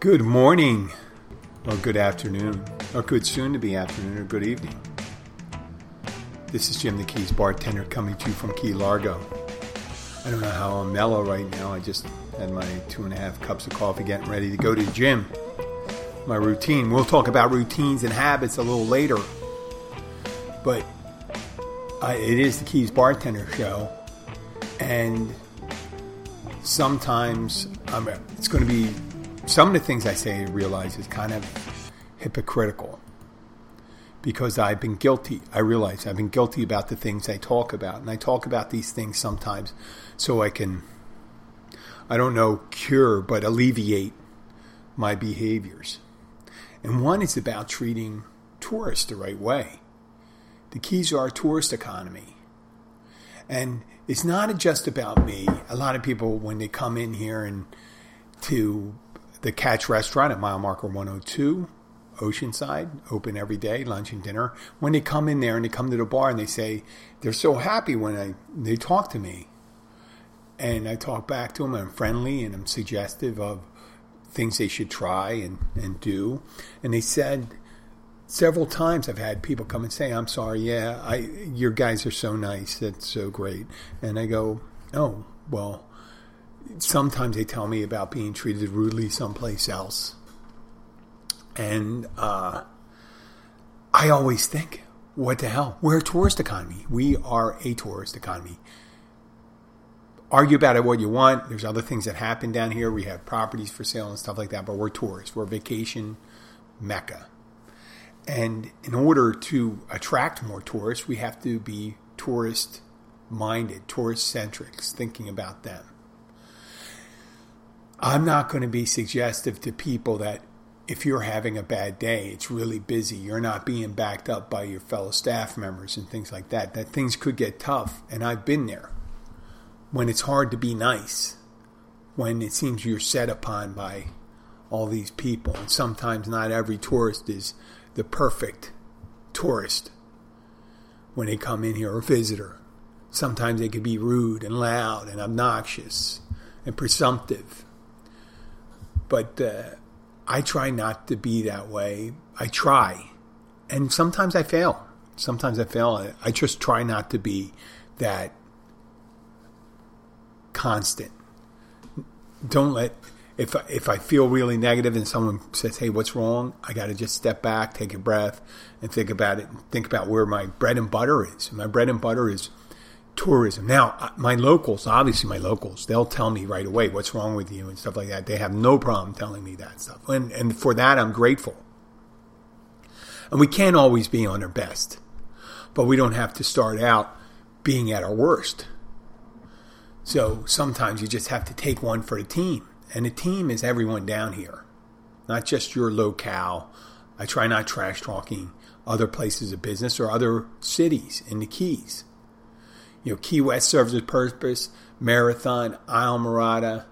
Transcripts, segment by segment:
Good morning, or good afternoon, or good soon to be afternoon, or good evening. This is Jim the Keys bartender coming to you from Key Largo. I don't know how I'm mellow right now. I just had my two and a half cups of coffee getting ready to go to the gym. My routine. We'll talk about routines and habits a little later. But uh, it is the Keys bartender show. And sometimes um, it's going to be some of the things I say, I realize is kind of hypocritical because I've been guilty. I realize I've been guilty about the things I talk about. And I talk about these things sometimes so I can, I don't know, cure, but alleviate my behaviors. And one is about treating tourists the right way. The keys are our tourist economy. And it's not just about me. A lot of people, when they come in here and to the Catch Restaurant at mile marker 102, Oceanside, open every day, lunch and dinner. When they come in there and they come to the bar and they say they're so happy when I they talk to me, and I talk back to them. I'm friendly and I'm suggestive of things they should try and and do. And they said several times I've had people come and say, "I'm sorry, yeah, I your guys are so nice, that's so great," and I go, "Oh, well." Sometimes they tell me about being treated rudely someplace else. And uh, I always think, what the hell? We're a tourist economy. We are a tourist economy. Argue about it what you want. There's other things that happen down here. We have properties for sale and stuff like that, but we're tourists. We're vacation mecca. And in order to attract more tourists, we have to be tourist minded, tourist centric, thinking about them. I'm not going to be suggestive to people that if you're having a bad day, it's really busy, you're not being backed up by your fellow staff members and things like that, that things could get tough. And I've been there when it's hard to be nice, when it seems you're set upon by all these people. And sometimes not every tourist is the perfect tourist when they come in here or visitor. Sometimes they could be rude and loud and obnoxious and presumptive but uh, I try not to be that way. I try, and sometimes I fail. Sometimes I fail. I just try not to be that constant. Don't let if if I feel really negative and someone says, "Hey, what's wrong?" I got to just step back, take a breath, and think about it. And think about where my bread and butter is. My bread and butter is tourism. Now, uh, my locals, obviously my locals, they'll tell me right away what's wrong with you and stuff like that. They have no problem telling me that stuff. And, and for that, I'm grateful. And we can't always be on our best, but we don't have to start out being at our worst. So sometimes you just have to take one for the team. And the team is everyone down here, not just your locale. I try not trash talking other places of business or other cities in the Keys. You know, Key West serves its purpose. Marathon, Islamorada,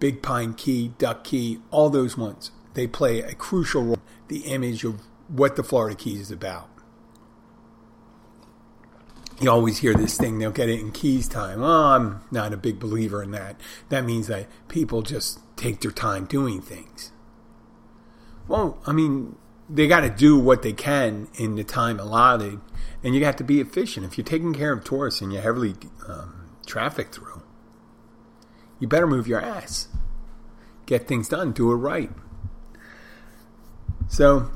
Big Pine Key, Duck Key, all those ones. They play a crucial role the image of what the Florida Keys is about. You always hear this thing, they'll get it in Keys time. Oh, I'm not a big believer in that. That means that people just take their time doing things. Well, I mean, they got to do what they can in the time allotted and you have to be efficient. If you're taking care of tourists and you're heavily um, traffic through, you better move your ass. Get things done. Do it right. So,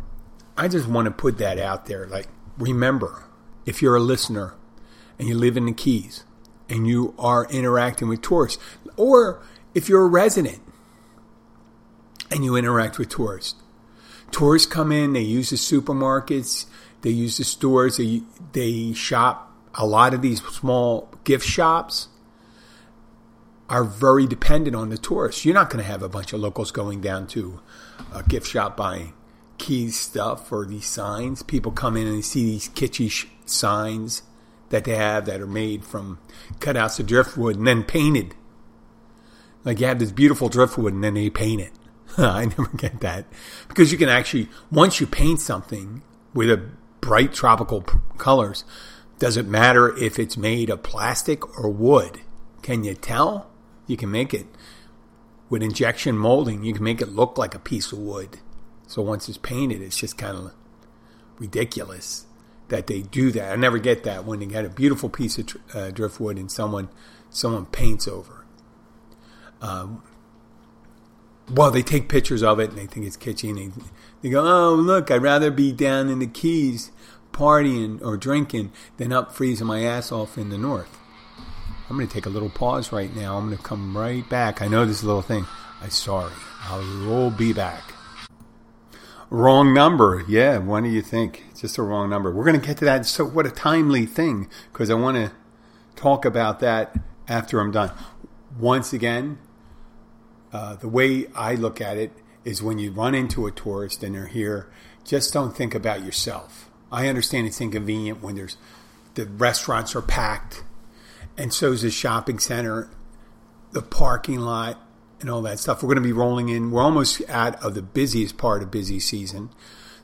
I just want to put that out there. Like, remember, if you're a listener and you live in the Keys and you are interacting with tourists, or if you're a resident and you interact with tourists, tourists come in, they use the supermarkets, they use the stores, they, they shop. A lot of these small gift shops are very dependent on the tourists. You're not going to have a bunch of locals going down to a gift shop buying key stuff or these signs. People come in and they see these kitschy sh- signs that they have that are made from cutouts of driftwood and then painted. Like you have this beautiful driftwood and then they paint it. I never get that because you can actually once you paint something with a bright tropical p- colors, does it matter if it's made of plastic or wood? Can you tell? You can make it with injection molding. You can make it look like a piece of wood. So once it's painted, it's just kind of ridiculous that they do that. I never get that when they get a beautiful piece of uh, driftwood and someone someone paints over. Um, well, they take pictures of it and they think it's kitschy. And they, they go, "Oh, look! I'd rather be down in the Keys partying or drinking than up freezing my ass off in the north." I'm going to take a little pause right now. I'm going to come right back. I know this little thing. I'm sorry. I will be back. Wrong number. Yeah, what do you think? It's just a wrong number. We're going to get to that. So, what a timely thing because I want to talk about that after I'm done. Once again, uh, the way I look at it is when you run into a tourist and they're here, just don't think about yourself. I understand it's inconvenient when there's the restaurants are packed and so is the shopping center, the parking lot, and all that stuff. We're going to be rolling in. We're almost out of the busiest part of busy season,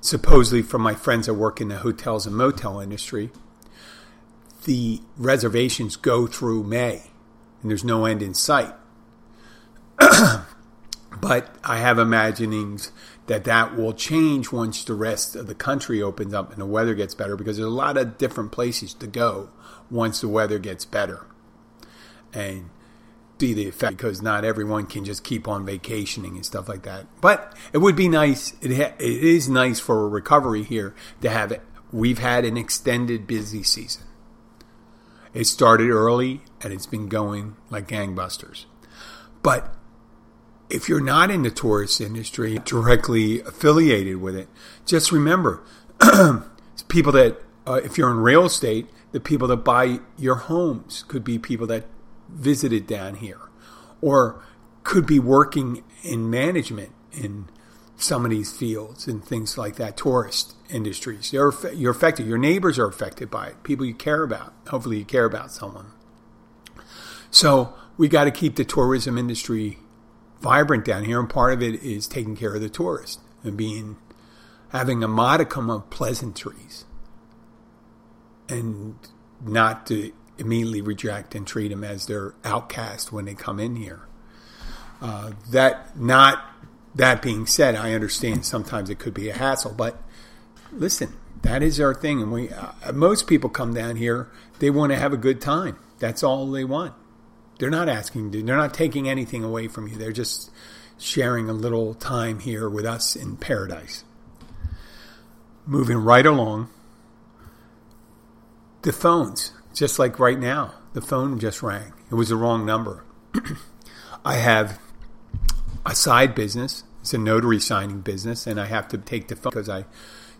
supposedly from my friends that work in the hotels and motel industry. The reservations go through May, and there's no end in sight. but I have imaginings that that will change once the rest of the country opens up and the weather gets better because there's a lot of different places to go once the weather gets better. And see the effect because not everyone can just keep on vacationing and stuff like that. But it would be nice. It, ha- it is nice for a recovery here to have it. We've had an extended busy season. It started early and it's been going like gangbusters. But if you're not in the tourist industry directly affiliated with it, just remember people that, uh, if you're in real estate, the people that buy your homes could be people that visited down here or could be working in management in some of these fields and things like that, tourist industries. You're, you're affected. Your neighbors are affected by it, people you care about. Hopefully, you care about someone. So, we got to keep the tourism industry vibrant down here, and part of it is taking care of the tourist and being having a modicum of pleasantries and not to immediately reject and treat them as their outcast when they come in here. Uh, that not that being said, I understand sometimes it could be a hassle, but listen, that is our thing, and we uh, most people come down here they want to have a good time. That's all they want. They're not asking, they're not taking anything away from you. They're just sharing a little time here with us in paradise. Moving right along, the phones, just like right now, the phone just rang. It was the wrong number. I have a side business. It's a notary signing business, and I have to take the phone because I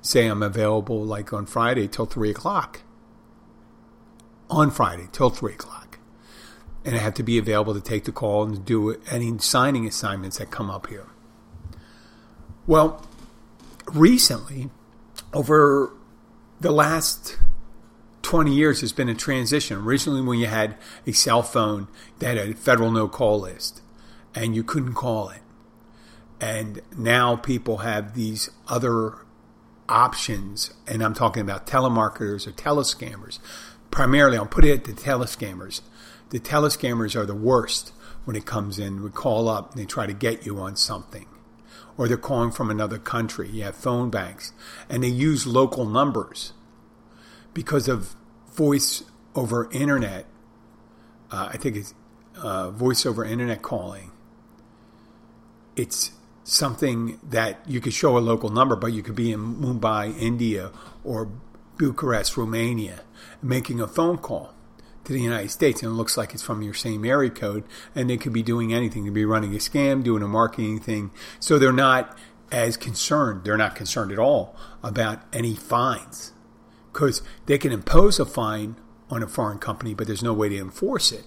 say I'm available like on Friday till three o'clock. On Friday till three o'clock, and I have to be available to take the call and do any signing assignments that come up here. Well, recently, over the last 20 years there's been a transition. Originally, when you had a cell phone that had a federal no call list and you couldn't call it. And now people have these other options, and I'm talking about telemarketers or telescammers. Primarily, I'll put it at the telescammers. The telescammers are the worst when it comes in. We call up and they try to get you on something. Or they're calling from another country. You have phone banks. And they use local numbers because of voice over internet. Uh, I think it's uh, voice over internet calling. It's something that you could show a local number, but you could be in Mumbai, India, or Bucharest, Romania, making a phone call to the United States, and it looks like it's from your same area code, and they could be doing anything. They could be running a scam, doing a marketing thing. So they're not as concerned. They're not concerned at all about any fines because they can impose a fine on a foreign company, but there's no way to enforce it.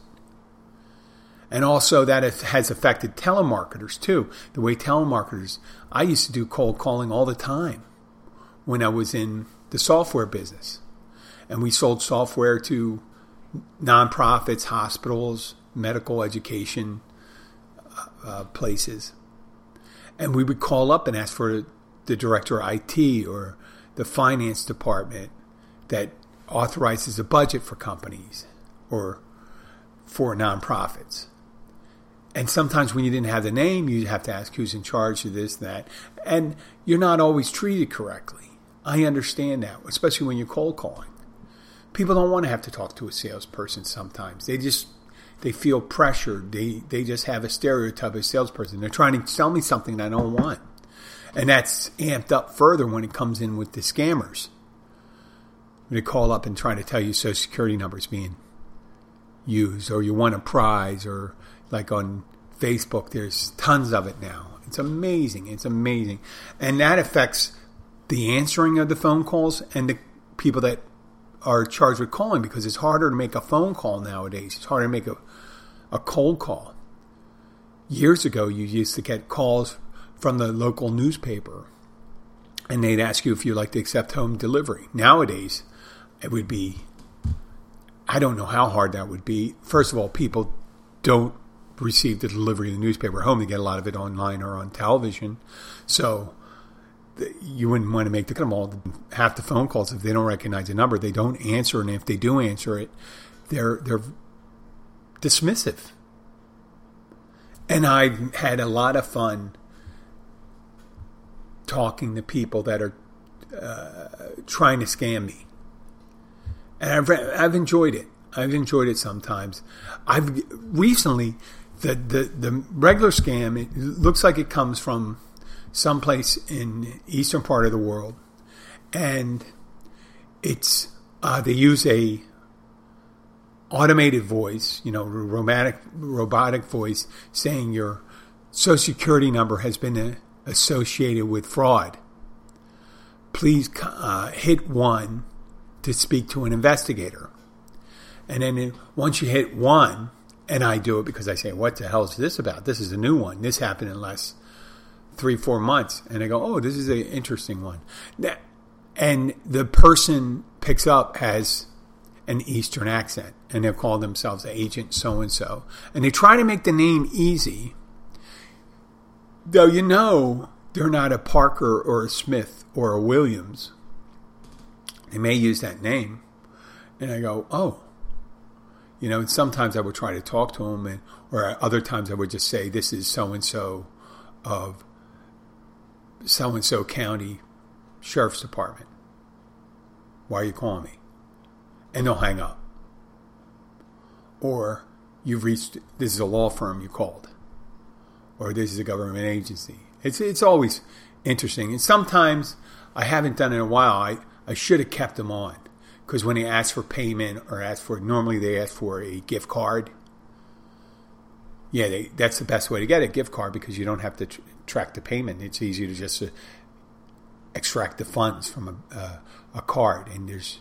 And also, that has affected telemarketers too. The way telemarketers, I used to do cold calling all the time when I was in the software business. And we sold software to nonprofits, hospitals, medical education uh, places. And we would call up and ask for the director of IT or the finance department that authorizes a budget for companies or for nonprofits. And sometimes when you didn't have the name, you'd have to ask who's in charge of this, that. And you're not always treated correctly. I understand that, especially when you're cold calling. People don't want to have to talk to a salesperson sometimes. They just they feel pressured. They they just have a stereotype of a salesperson. They're trying to sell me something I don't want. And that's amped up further when it comes in with the scammers. They call up and try to tell you social security numbers being used or you won a prize or like on Facebook there's tons of it now. It's amazing. It's amazing. And that affects the answering of the phone calls and the people that are charged with calling because it's harder to make a phone call nowadays. It's harder to make a, a cold call. Years ago, you used to get calls from the local newspaper and they'd ask you if you'd like to accept home delivery. Nowadays, it would be, I don't know how hard that would be. First of all, people don't receive the delivery of the newspaper home. They get a lot of it online or on television. So you wouldn't want to make the them all half the phone calls if they don't recognize a number they don't answer and if they do answer it they're they're dismissive. And I've had a lot of fun talking to people that are uh, trying to scam me. And I've, I've enjoyed it. I've enjoyed it sometimes. I've recently the, the, the regular scam it looks like it comes from someplace in eastern part of the world, and it's uh, they use a automated voice, you know, robotic robotic voice saying your social security number has been uh, associated with fraud. Please uh, hit one to speak to an investigator. And then once you hit one, and I do it because I say, "What the hell is this about? This is a new one. This happened in less three, four months, and I go, "Oh, this is an interesting one," and the person picks up as an Eastern accent, and they'll call themselves Agent So and So, and they try to make the name easy, though you know they're not a Parker or a Smith or a Williams. They may use that name, and I go, "Oh." You know, and sometimes I would try to talk to them, and or other times I would just say, "This is so and so of so and so county sheriff's department. Why are you calling me? And they'll hang up. Or you've reached, this is a law firm you called. Or this is a government agency. It's, it's always interesting. And sometimes I haven't done it in a while. I, I should have kept them on. Because when they ask for payment or ask for, normally they ask for a gift card. Yeah, they, that's the best way to get a gift card because you don't have to tr- track the payment. It's easy to just uh, extract the funds from a, uh, a card, and there's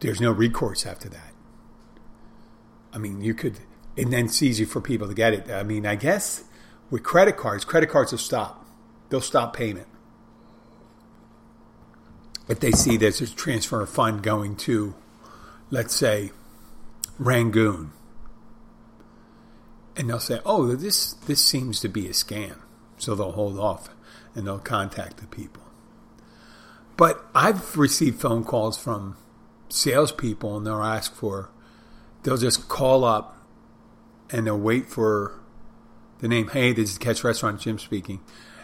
there's no recourse after that. I mean, you could, and then it's easy for people to get it. I mean, I guess with credit cards, credit cards will stop. They'll stop payment if they see there's a transfer of fund going to, let's say, Rangoon, and they'll say, "Oh, this this seems to be a scam." So they'll hold off and they'll contact the people. But I've received phone calls from salespeople and they'll ask for, they'll just call up and they'll wait for the name. Hey, this is Catch Restaurant Jim speaking,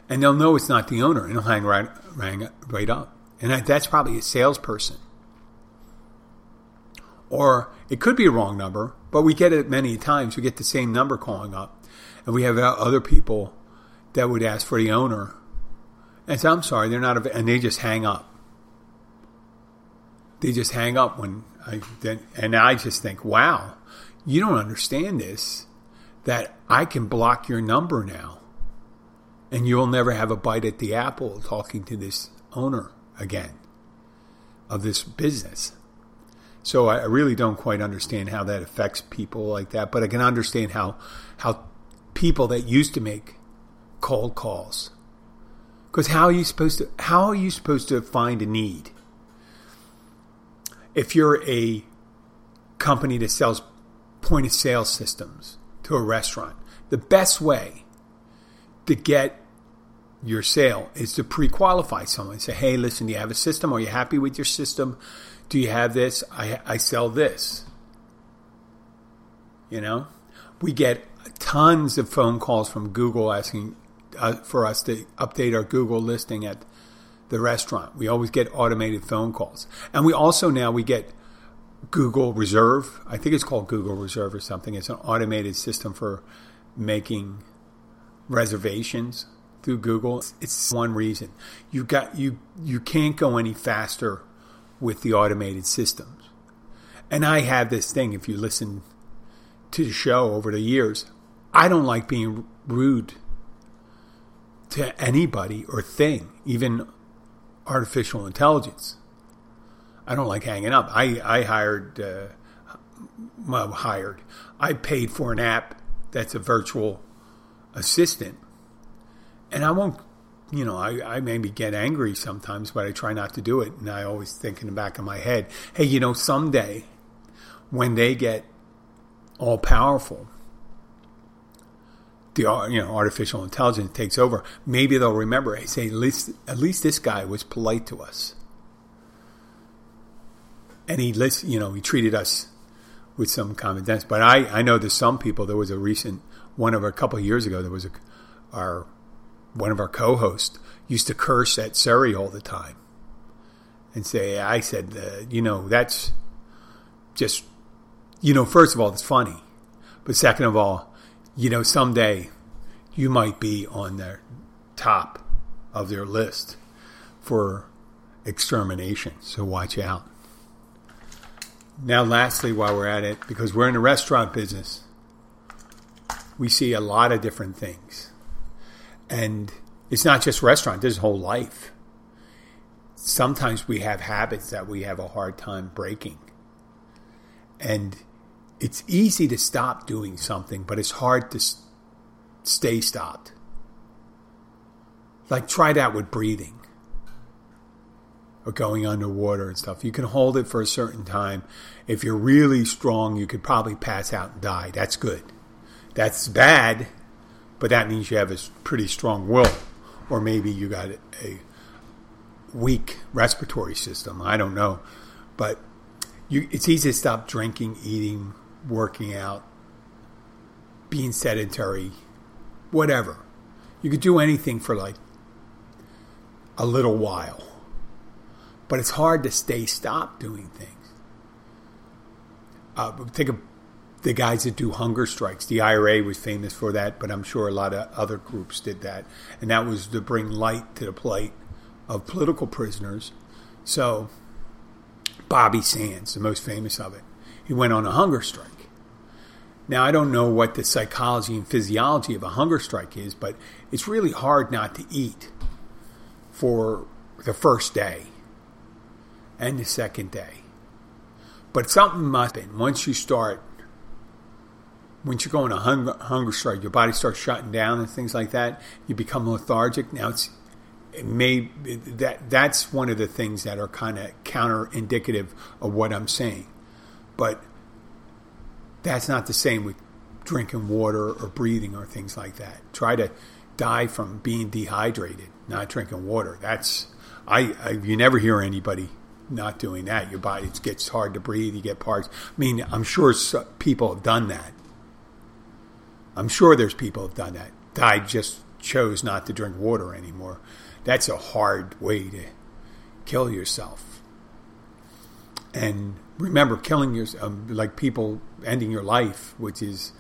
and they'll know it's not the owner, and they'll hang right, rang right up. And that's probably a salesperson, or it could be a wrong number. But we get it many times. We get the same number calling up, and we have other people that would ask for the owner and say, I'm sorry, they're not, and they just hang up. They just hang up when I, then, and I just think, wow, you don't understand this, that I can block your number now. And you'll never have a bite at the apple talking to this owner again of this business. So I really don't quite understand how that affects people like that, but I can understand how how people that used to make cold calls. Because how are you supposed to how are you supposed to find a need? If you're a company that sells point of sale systems to a restaurant, the best way to get your sale is to pre-qualify someone. Say, hey, listen, do you have a system? Are you happy with your system? Do you have this? I, I sell this. You know, we get tons of phone calls from Google asking uh, for us to update our Google listing at the restaurant. We always get automated phone calls, and we also now we get Google Reserve. I think it's called Google Reserve or something. It's an automated system for making reservations through Google. It's one reason you got you you can't go any faster with the automated systems. And I have this thing. If you listen to the show over the years, I don't like being rude to anybody or thing, even artificial intelligence. I don't like hanging up. I I hired, uh, well, hired. I paid for an app that's a virtual assistant, and I won't. You know, I, I maybe get angry sometimes, but I try not to do it. And I always think in the back of my head, hey, you know, someday when they get all powerful, the you know artificial intelligence takes over. Maybe they'll remember. Hey, say at least at least this guy was polite to us and he list, you know, he treated us with some common sense. But I, I know there's some people. There was a recent one of a couple of years ago. There was a our one of our co-hosts used to curse at Siri all the time and say, I said, uh, you know, that's just, you know, first of all, it's funny, but second of all, you know, someday you might be on their top of their list for extermination. So watch out. Now, lastly, while we're at it, because we're in the restaurant business, we see a lot of different things. And it's not just restaurant, this whole life. Sometimes we have habits that we have a hard time breaking. And it's easy to stop doing something, but it's hard to stay stopped. Like, try that with breathing or going underwater and stuff. You can hold it for a certain time. If you're really strong, you could probably pass out and die. That's good. That's bad, but that means you have a pretty strong will. Or maybe you got a weak respiratory system. I don't know. But you, it's easy to stop drinking, eating, working out, being sedentary, whatever. You could do anything for like a little while but it's hard to stay stopped doing things. Uh, think of the guys that do hunger strikes. The IRA was famous for that, but I'm sure a lot of other groups did that. And that was to bring light to the plight of political prisoners. So, Bobby Sands, the most famous of it, he went on a hunger strike. Now, I don't know what the psychology and physiology of a hunger strike is, but it's really hard not to eat for the first day and the second day. But something must happen once you start, once you go on a hunger, hunger strike, your body starts shutting down and things like that. You become lethargic. Now it's it may that that's one of the things that are kind of counter indicative of what I'm saying, but that's not the same with drinking water or breathing or things like that. Try to die from being dehydrated, not drinking water. That's I, I you never hear anybody not doing that. Your body gets hard to breathe. You get parts. I mean, I'm sure people have done that. I'm sure there's people have done that. I just chose not to drink water anymore. That's a hard way to kill yourself. And remember, killing yourself, um, like people ending your life, which is,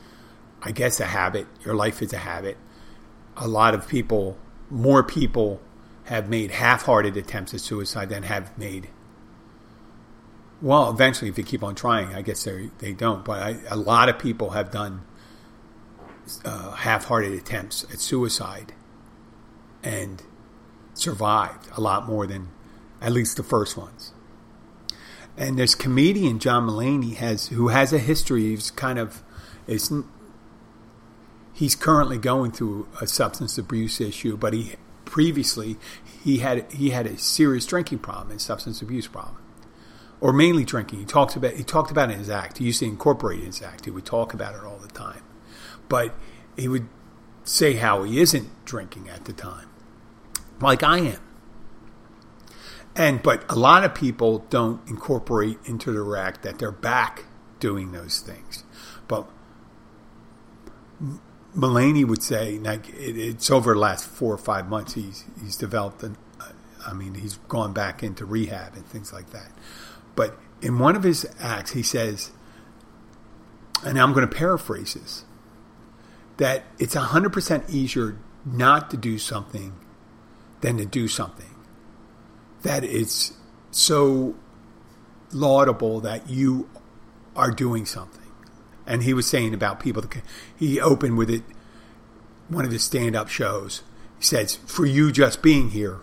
I guess, a habit. Your life is a habit. A lot of people, more people, have made half-hearted attempts at suicide than have made well, eventually, if they keep on trying, I guess they they don't. But I, a lot of people have done uh, half-hearted attempts at suicide, and survived a lot more than at least the first ones. And there's comedian John Mulaney has who has a history. He's kind of is he's currently going through a substance abuse issue, but he previously he had he had a serious drinking problem and substance abuse problem, or mainly drinking. He talks about he talked about it in his act. He used to incorporate it in his act. He would talk about it all the time, but he would say how he isn't drinking at the time, like I am. And but a lot of people don't incorporate into the act that they're back doing those things. But Mulaney would say, like it, it's over the last four or five months. He's he's developed an, I mean, he's gone back into rehab and things like that. But in one of his acts, he says, and I'm going to paraphrase this, that it's 100% easier not to do something than to do something that it's so laudable that you are doing something. And he was saying about people that he opened with it one of his stand-up shows. He says, "For you just being here."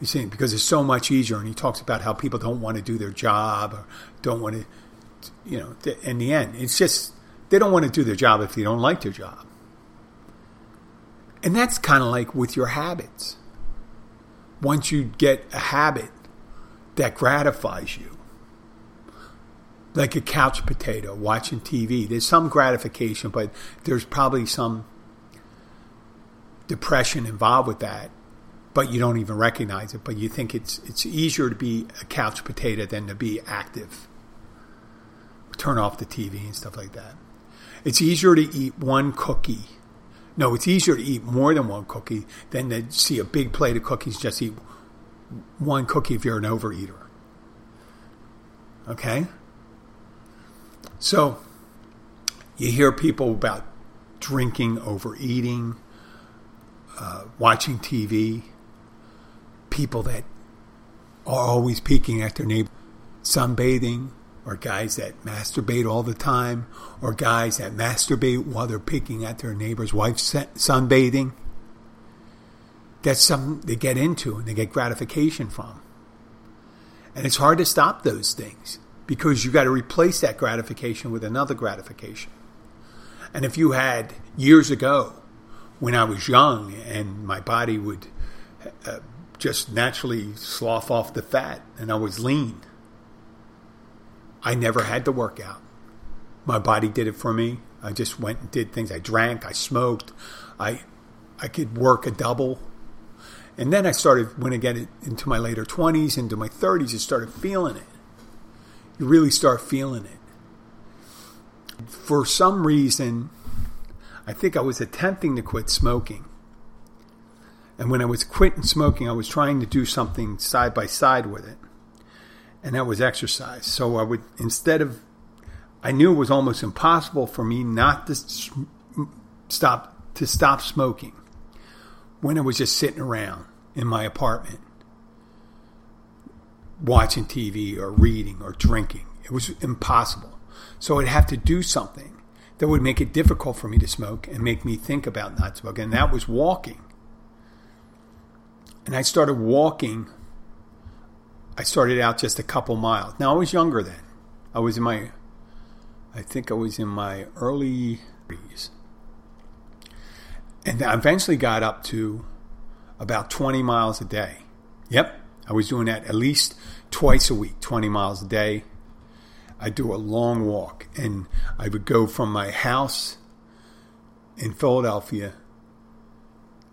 He's saying because it's so much easier, and he talks about how people don't want to do their job or don't want to, you know. In the end, it's just they don't want to do their job if they don't like their job. And that's kind of like with your habits once you get a habit that gratifies you, like a couch potato watching TV, there's some gratification, but there's probably some depression involved with that. But you don't even recognize it. But you think it's it's easier to be a couch potato than to be active. Turn off the TV and stuff like that. It's easier to eat one cookie no, it's easier to eat more than one cookie than to see a big plate of cookies. Just eat one cookie if you're an overeater. Okay? So, you hear people about drinking, overeating, uh, watching TV, people that are always peeking at their neighbor, sunbathing, or guys that masturbate all the time, or guys that masturbate while they're picking at their neighbor's wife sunbathing. That's something they get into and they get gratification from. And it's hard to stop those things because you got to replace that gratification with another gratification. And if you had years ago, when I was young and my body would uh, just naturally slough off the fat and I was lean, I never had to work out. My body did it for me. I just went and did things. I drank, I smoked, I I could work a double. And then I started when I get into my later twenties, into my thirties, I started feeling it. You really start feeling it. For some reason, I think I was attempting to quit smoking. And when I was quitting smoking, I was trying to do something side by side with it and that was exercise. So I would instead of I knew it was almost impossible for me not to stop to stop smoking when I was just sitting around in my apartment watching TV or reading or drinking. It was impossible. So I'd have to do something that would make it difficult for me to smoke and make me think about not smoking. And that was walking. And I started walking I started out just a couple miles. Now I was younger then. I was in my, I think I was in my early 30s. And I eventually got up to about 20 miles a day. Yep, I was doing that at least twice a week, 20 miles a day. I do a long walk, and I would go from my house in Philadelphia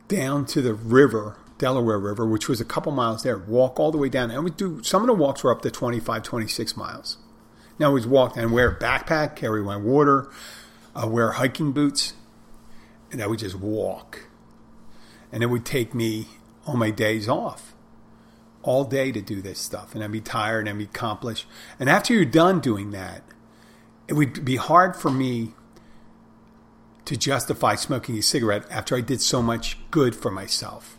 down to the river Delaware River, which was a couple miles there, walk all the way down. And we do some of the walks were up to 25, 26 miles. Now we'd walk and wear a backpack, carry my water, uh, wear hiking boots, and I would just walk. And it would take me on my days off all day to do this stuff. And I'd be tired and I'd be accomplished. And after you're done doing that, it would be hard for me to justify smoking a cigarette after I did so much good for myself.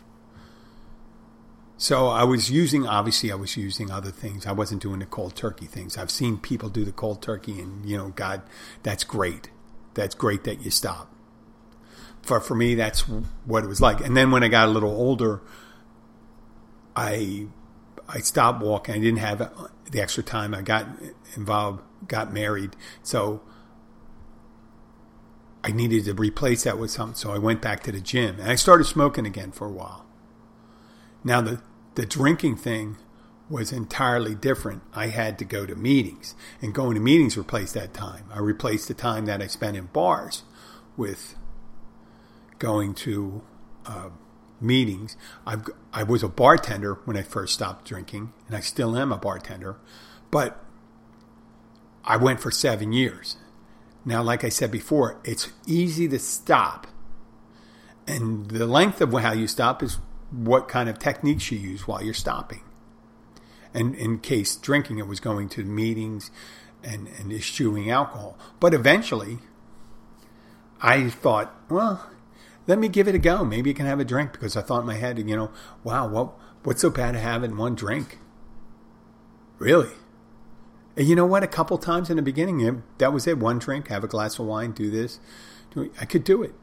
So I was using, obviously, I was using other things. I wasn't doing the cold turkey things. I've seen people do the cold turkey, and, you know, God, that's great. That's great that you stop. for for me, that's what it was like. And then when I got a little older, I I stopped walking. I didn't have the extra time. I got involved, got married, so I needed to replace that with something. So I went back to the gym and I started smoking again for a while. Now the the drinking thing was entirely different. I had to go to meetings, and going to meetings replaced that time. I replaced the time that I spent in bars with going to uh, meetings. I've, I was a bartender when I first stopped drinking, and I still am a bartender, but I went for seven years. Now, like I said before, it's easy to stop. And the length of how you stop is what kind of techniques you use while you're stopping. And in case drinking, it was going to meetings and, and eschewing alcohol. But eventually, I thought, well, let me give it a go. Maybe I can have a drink because I thought in my head, you know, wow, what, what's so bad to having one drink? Really? And you know what? A couple times in the beginning, that was it. One drink, have a glass of wine, do this. I could do it.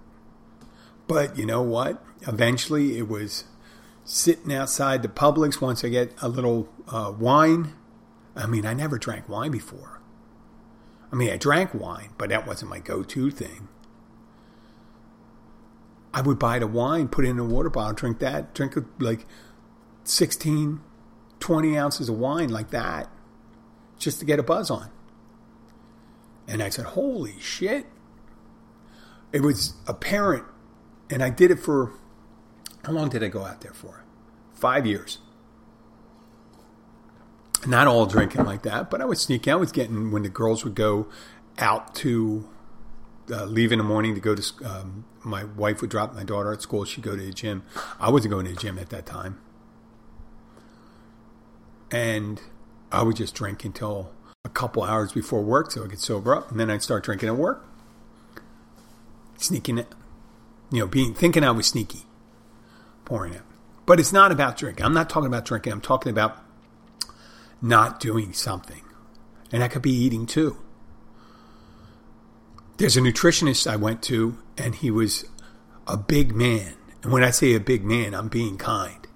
But you know what? Eventually, it was sitting outside the Publix once I get a little uh, wine. I mean, I never drank wine before. I mean, I drank wine, but that wasn't my go to thing. I would buy the wine, put it in a water bottle, drink that, drink like 16, 20 ounces of wine like that, just to get a buzz on. And I said, holy shit. It was apparent, and I did it for how long did I go out there for? Five years. Not all drinking like that, but I would sneak out. I was getting when the girls would go out to uh, leave in the morning to go to. Um, my wife would drop my daughter at school. She'd go to the gym. I wasn't going to the gym at that time, and I would just drink until a couple hours before work so I could sober up, and then I'd start drinking at work, sneaking it. You know, being thinking I was sneaky pouring it. But it's not about drinking. I'm not talking about drinking. I'm talking about not doing something. And that could be eating too. There's a nutritionist I went to, and he was a big man. And when I say a big man, I'm being kind.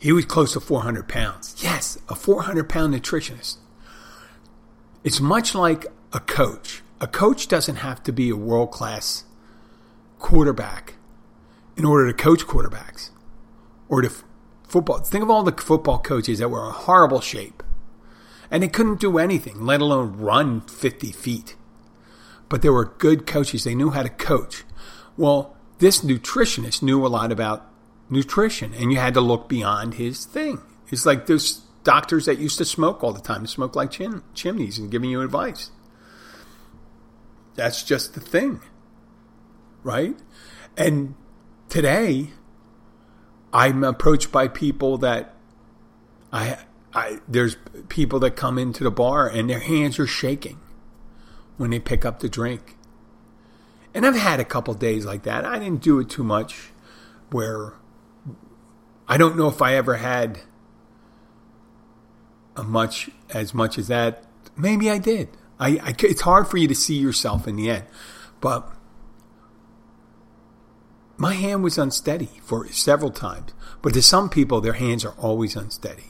He was close to 400 pounds. Yes, a 400 pound nutritionist. It's much like a coach. A coach doesn't have to be a world class quarterback in order to coach quarterbacks or to f- football. Think of all the football coaches that were in horrible shape and they couldn't do anything, let alone run 50 feet. But they were good coaches. They knew how to coach. Well, this nutritionist knew a lot about nutrition and you had to look beyond his thing. It's like those doctors that used to smoke all the time, smoke like chim- chimneys and giving you advice. That's just the thing, right? And today, I'm approached by people that I, I there's people that come into the bar and their hands are shaking when they pick up the drink. And I've had a couple days like that. I didn't do it too much where I don't know if I ever had a much as much as that. Maybe I did. I, I it's hard for you to see yourself in the end. But my hand was unsteady for several times. But to some people, their hands are always unsteady.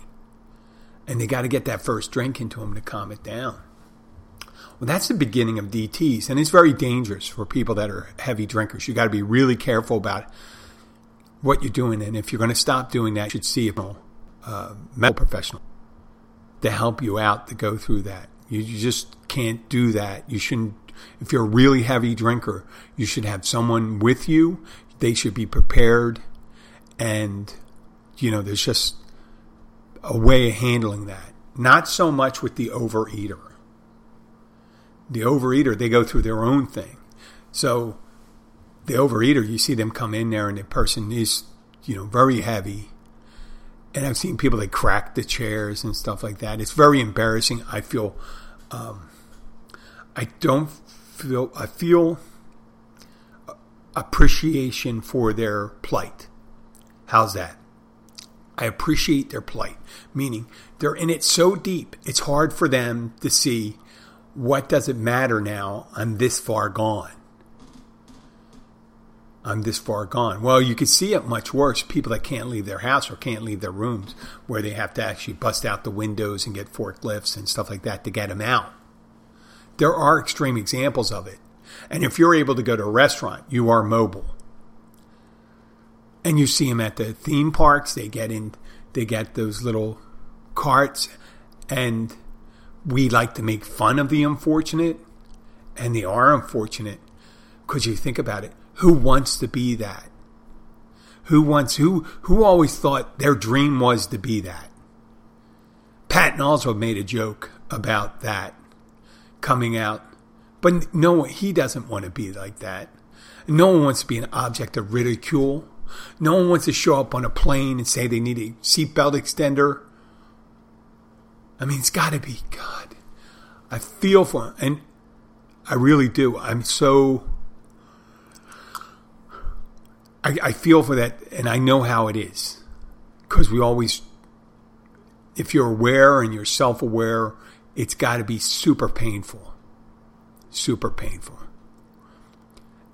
And they got to get that first drink into them to calm it down. Well, that's the beginning of DTs. And it's very dangerous for people that are heavy drinkers. You got to be really careful about what you're doing. And if you're going to stop doing that, you should see a uh, medical professional to help you out to go through that. You, you just can't do that. You shouldn't if you're a really heavy drinker, you should have someone with you they should be prepared. And you know there's just a way of handling that. Not so much with the overeater. The overeater they go through their own thing. So the overeater you see them come in there and the person is you know very heavy. And i've seen people that crack the chairs and stuff like that. It's very embarrassing. I feel um, i don't feel i feel appreciation for their plight. How's that? I appreciate their plight, meaning they're in it so deep, it's hard for them to see what does it matter now? I'm this far gone. I'm this far gone. Well, you could see it much worse. People that can't leave their house or can't leave their rooms, where they have to actually bust out the windows and get forklifts and stuff like that to get them out. There are extreme examples of it. And if you're able to go to a restaurant, you are mobile. And you see them at the theme parks. They get in, they get those little carts, and we like to make fun of the unfortunate, and they are unfortunate because you think about it who wants to be that? Who wants who who always thought their dream was to be that? Patton also made a joke about that coming out. But no he doesn't want to be like that. No one wants to be an object of ridicule. No one wants to show up on a plane and say they need a seatbelt extender. I mean, it's got to be God. I feel for him, and I really do. I'm so I, I feel for that, and I know how it is because we always, if you're aware and you're self aware, it's got to be super painful, super painful.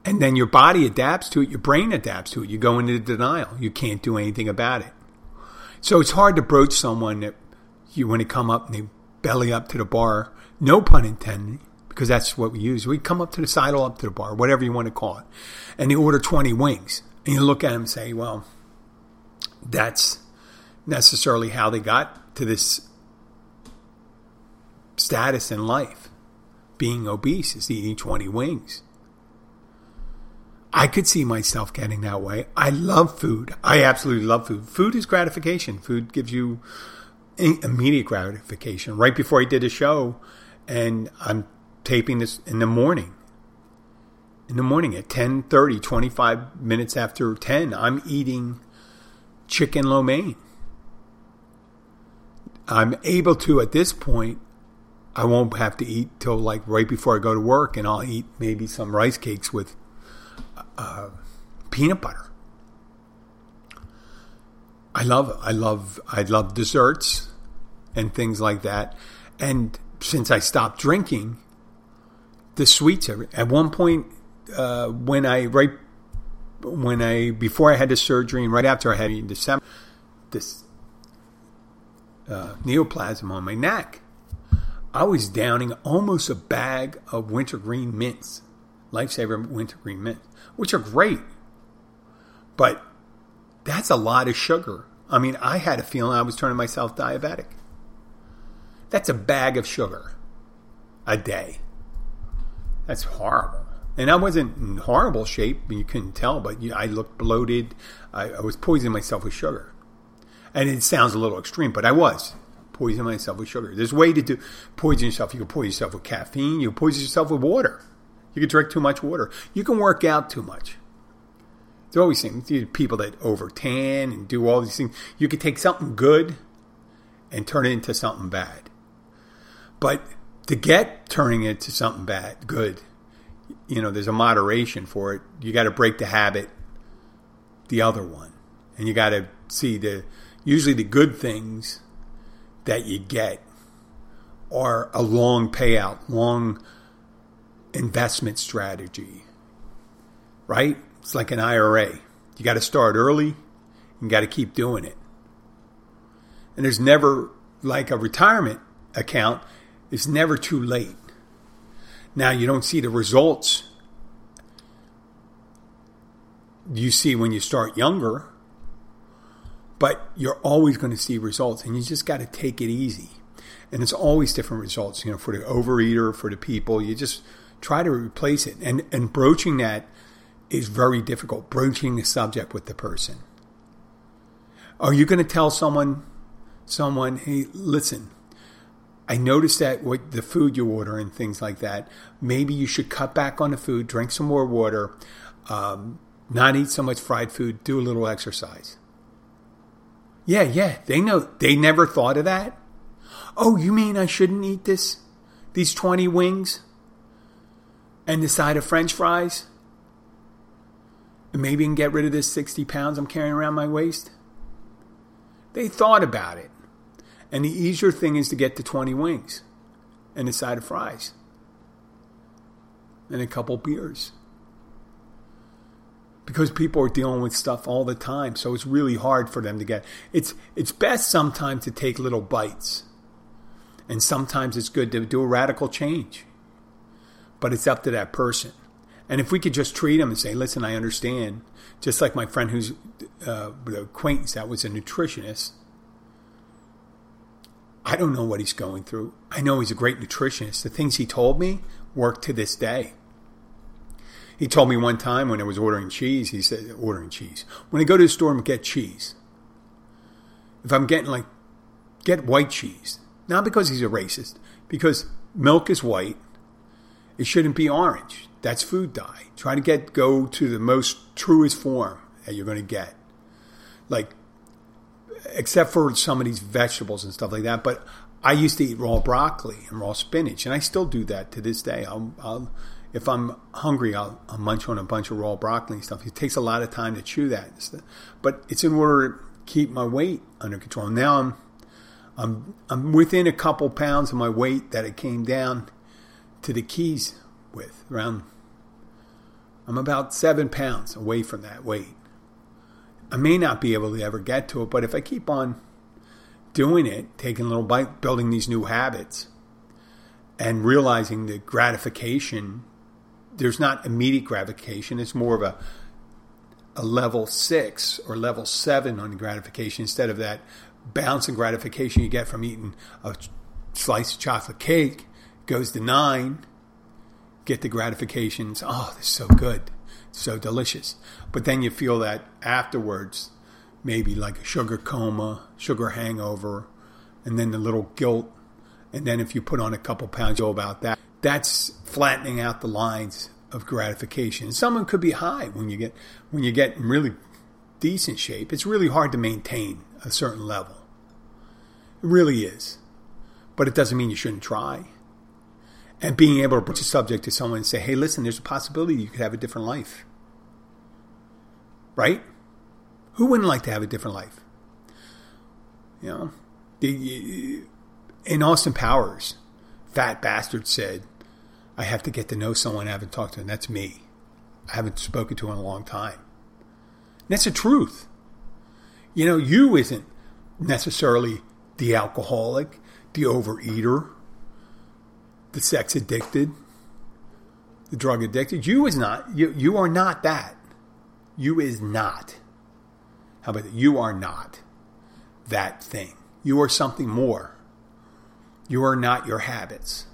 And then your body adapts to it, your brain adapts to it. You go into denial. You can't do anything about it. So it's hard to broach someone that you want to come up and they belly up to the bar, no pun intended, because that's what we use. We come up to the sidle up to the bar, whatever you want to call it, and they order 20 wings. And you look at them and say, well, that's necessarily how they got to this status in life. Being obese is eating 20 wings. I could see myself getting that way. I love food. I absolutely love food. Food is gratification. Food gives you immediate gratification. Right before I did a show, and I'm taping this in the morning, in the morning at 10:30, 25 minutes after 10, I'm eating chicken lo mein. I'm able to at this point I won't have to eat till like right before I go to work and I'll eat maybe some rice cakes with uh, peanut butter. I love I love I love desserts and things like that. And since I stopped drinking, the sweets at one point uh, when I right when I before I had the surgery and right after I had in December this uh, neoplasm on my neck, I was downing almost a bag of wintergreen mints, lifesaver wintergreen mints, which are great, but that's a lot of sugar. I mean, I had a feeling I was turning myself diabetic. That's a bag of sugar a day. That's horrible and I wasn't in horrible shape. You couldn't tell, but I looked bloated. I, I, was poisoning myself with sugar, and it sounds a little extreme, but I was poisoning myself with sugar. There's a way to do poison yourself. You can poison yourself with caffeine. You can poison yourself with water. You can drink too much water. You can work out too much. There's always things. People that over tan and do all these things. You can take something good and turn it into something bad. But to get turning it to something bad, good, you know, there's a moderation for it. You got to break the habit, the other one, and you got to see the usually the good things that you get are a long payout, long investment strategy, right? It's like an IRA. You got to start early. You got to keep doing it. And there's never like a retirement account. It's never too late. Now, you don't see the results you see when you start younger, but you're always going to see results, and you just got to take it easy. And it's always different results, you know, for the overeater, for the people. You just try to replace it. And, and broaching that is very difficult, broaching the subject with the person. Are you going to tell someone, someone, hey, listen, I noticed that with the food you order and things like that, maybe you should cut back on the food, drink some more water, um, not eat so much fried food, do a little exercise. Yeah, yeah, they know. They never thought of that. Oh, you mean I shouldn't eat this? These 20 wings? And the side of french fries? And maybe I can get rid of this 60 pounds I'm carrying around my waist? They thought about it. And the easier thing is to get the 20 wings and a side of fries and a couple beers. Because people are dealing with stuff all the time. So it's really hard for them to get. It's it's best sometimes to take little bites, and sometimes it's good to do a radical change. But it's up to that person. And if we could just treat them and say, "Listen, I understand," just like my friend who's uh, acquaintance that was a nutritionist. I don't know what he's going through. I know he's a great nutritionist. The things he told me work to this day. He told me one time when I was ordering cheese, he said, ordering cheese. When I go to the store and get cheese, if I'm getting like, get white cheese. Not because he's a racist, because milk is white. It shouldn't be orange. That's food dye. Try to get, go to the most truest form that you're going to get. Like, except for some of these vegetables and stuff like that. But I used to eat raw broccoli and raw spinach, and I still do that to this day. I'll, I'll if I'm hungry, I'll, I'll, munch on a bunch of raw broccoli and stuff. It takes a lot of time to chew that, but it's in order to keep my weight under control. Now I'm I'm I'm within a couple pounds of my weight that it came down to the keys with around. I'm about seven pounds away from that weight. I may not be able to ever get to it, but if I keep on doing it, taking a little bite, building these new habits, and realizing the gratification there's not immediate gratification. It's more of a a level six or level seven on gratification instead of that bounce and gratification you get from eating a slice of chocolate cake goes to nine. Get the gratifications. Oh, this is so good, so delicious. But then you feel that afterwards, maybe like a sugar coma, sugar hangover, and then the little guilt. And then if you put on a couple pounds, you know about that that's flattening out the lines of gratification. Someone could be high when you get when you get in really decent shape. It's really hard to maintain a certain level. It really is. But it doesn't mean you shouldn't try. And being able to put the subject to someone and say, hey, listen, there's a possibility you could have a different life. Right? Who wouldn't like to have a different life? You know, in Austin Powers, Fat Bastard said, I have to get to know someone I haven't talked to, and that's me. I haven't spoken to in a long time. And that's the truth. You know, you isn't necessarily the alcoholic, the overeater, the sex addicted, the drug addicted. You is not. You you are not that. You is not. How about that? You are not that thing. You are something more. You are not your habits.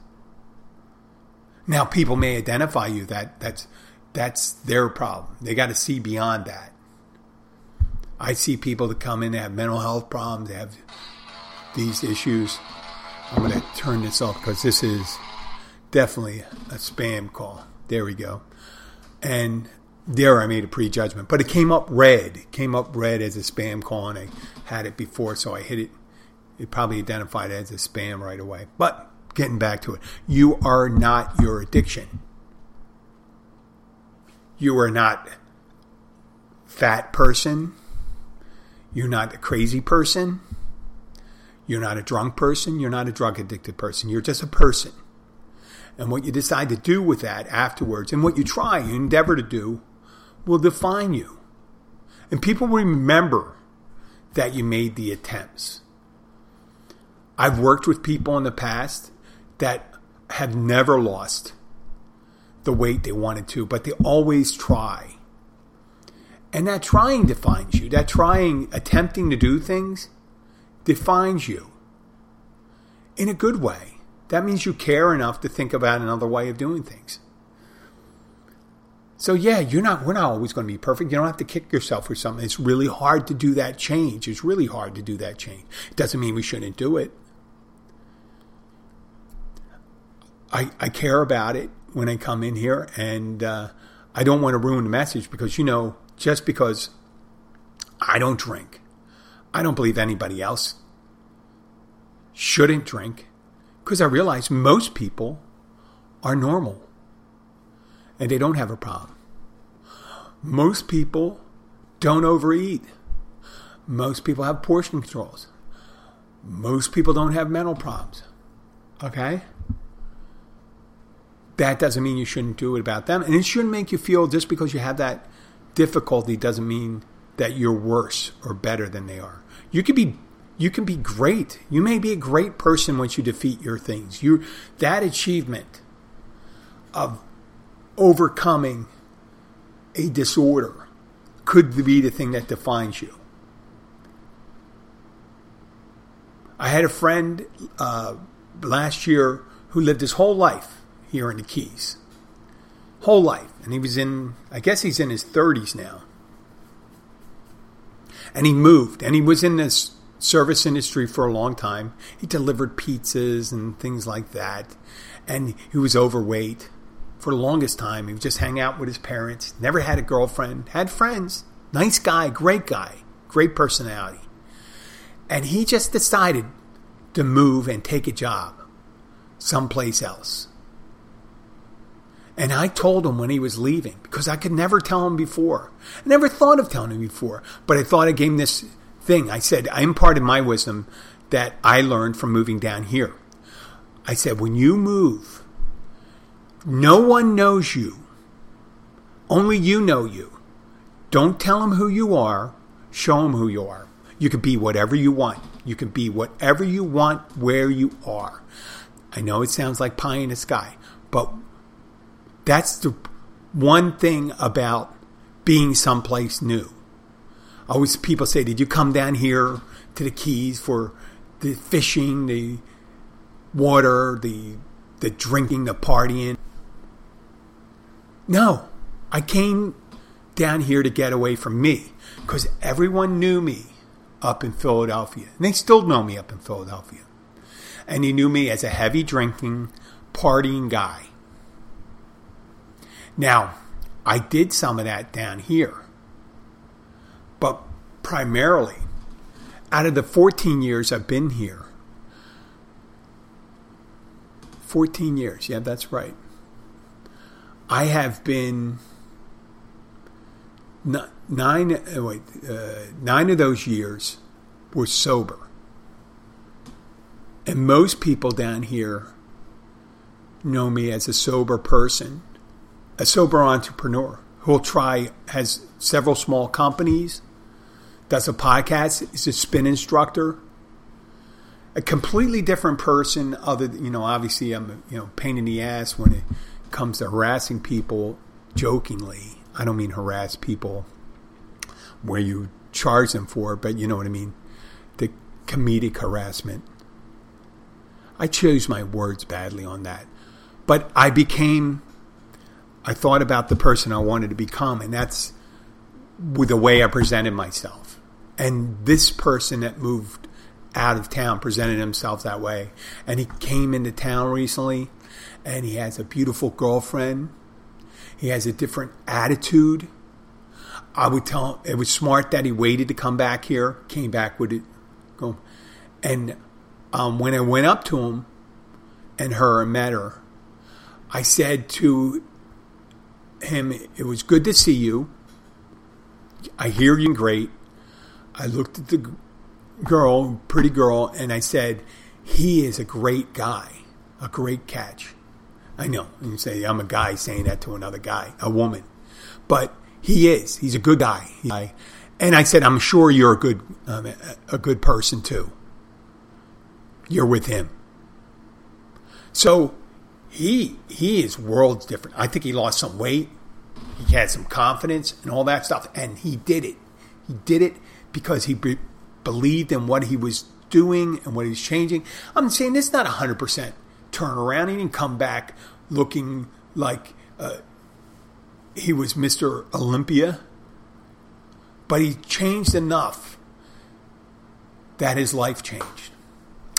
Now, people may identify you that that's that's their problem. They got to see beyond that. I see people that come in that have mental health problems, they have these issues. I'm going to turn this off because this is definitely a spam call. There we go. And there I made a prejudgment, but it came up red. It came up red as a spam call, and I had it before, so I hit it. It probably identified as a spam right away. But getting back to it. You are not your addiction. You are not fat person. You're not a crazy person. You're not a drunk person. You're not a drug addicted person. You're just a person. And what you decide to do with that afterwards and what you try and endeavor to do will define you. And people remember that you made the attempts. I've worked with people in the past that have never lost the weight they wanted to, but they always try. And that trying defines you. That trying, attempting to do things defines you in a good way. That means you care enough to think about another way of doing things. So yeah, you're not we're not always going to be perfect. You don't have to kick yourself for something. It's really hard to do that change. It's really hard to do that change. It doesn't mean we shouldn't do it. I, I care about it when I come in here, and uh, I don't want to ruin the message because, you know, just because I don't drink, I don't believe anybody else shouldn't drink because I realize most people are normal and they don't have a problem. Most people don't overeat. Most people have portion controls. Most people don't have mental problems. Okay? That doesn't mean you shouldn't do it about them. And it shouldn't make you feel just because you have that difficulty doesn't mean that you're worse or better than they are. You could be you can be great. You may be a great person once you defeat your things. You that achievement of overcoming a disorder could be the thing that defines you. I had a friend uh, last year who lived his whole life here in the Keys. Whole life. And he was in, I guess he's in his 30s now. And he moved, and he was in this service industry for a long time. He delivered pizzas and things like that. And he was overweight for the longest time. He would just hang out with his parents, never had a girlfriend, had friends. Nice guy, great guy, great personality. And he just decided to move and take a job someplace else. And I told him when he was leaving because I could never tell him before. I never thought of telling him before, but I thought I gave him this thing. I said, I imparted my wisdom that I learned from moving down here. I said, when you move, no one knows you. Only you know you. Don't tell them who you are. Show them who you are. You can be whatever you want. You can be whatever you want where you are. I know it sounds like pie in the sky, but that's the one thing about being someplace new. Always people say, Did you come down here to the Keys for the fishing, the water, the the drinking, the partying? No. I came down here to get away from me because everyone knew me up in Philadelphia. And they still know me up in Philadelphia. And he knew me as a heavy drinking, partying guy. Now, I did some of that down here. But primarily, out of the 14 years I've been here, 14 years, yeah, that's right. I have been nine. Uh, wait, uh, nine of those years were sober, and most people down here know me as a sober person, a sober entrepreneur who'll try has several small companies, does a podcast, is a spin instructor. A completely different person, other than you know, obviously I'm you know pain in the ass when it comes to harassing people jokingly. I don't mean harass people where you charge them for it, but you know what I mean. The comedic harassment. I chose my words badly on that. But I became, I thought about the person I wanted to become, and that's with the way I presented myself. And this person that moved out of town presented himself that way. And he came into town recently and he has a beautiful girlfriend. He has a different attitude. I would tell him it was smart that he waited to come back here, came back with it. And um, when I went up to him and her and met her, I said to him, It was good to see you. I hear you great. I looked at the girl, pretty girl, and I said, He is a great guy, a great catch. I know. You say, I'm a guy saying that to another guy, a woman. But he is. He's a good guy. And I said, I'm sure you're a good, um, a good person too. You're with him. So he, he is worlds different. I think he lost some weight. He had some confidence and all that stuff. And he did it. He did it because he be- believed in what he was doing and what he was changing. I'm saying it's not 100% turn around. He didn't come back looking like uh, he was Mr. Olympia, but he changed enough that his life changed.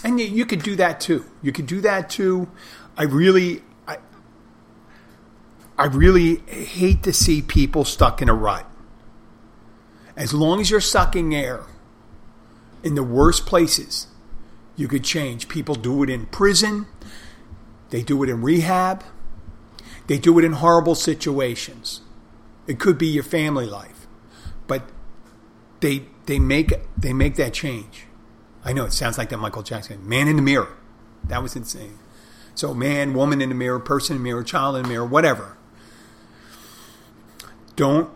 And you could do that too. You could do that too. I really, I, I really hate to see people stuck in a rut. As long as you're sucking air in the worst places, you could change. People do it in prison. They do it in rehab. They do it in horrible situations. It could be your family life, but they they make they make that change. I know it sounds like that Michael Jackson man in the mirror. That was insane. So man, woman in the mirror, person in the mirror, child in the mirror, whatever. Don't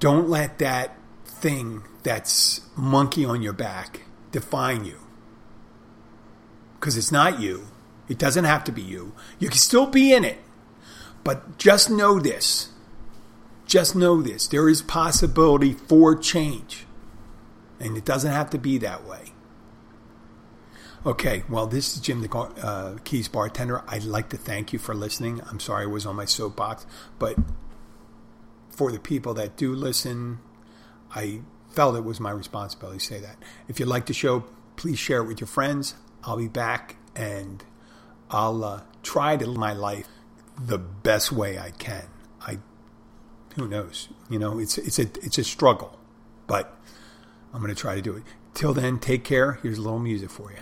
Don't let that thing that's monkey on your back define you. Because it's not you. It doesn't have to be you. You can still be in it. But just know this. Just know this. There is possibility for change. And it doesn't have to be that way. Okay, well, this is Jim the uh, Keys bartender. I'd like to thank you for listening. I'm sorry I was on my soapbox, but for the people that do listen, I felt it was my responsibility to say that. If you like the show, please share it with your friends. I'll be back and I'll uh, try to live my life the best way I can. I, who knows? You know, it's it's a it's a struggle, but I'm going to try to do it. Till then, take care. Here's a little music for you.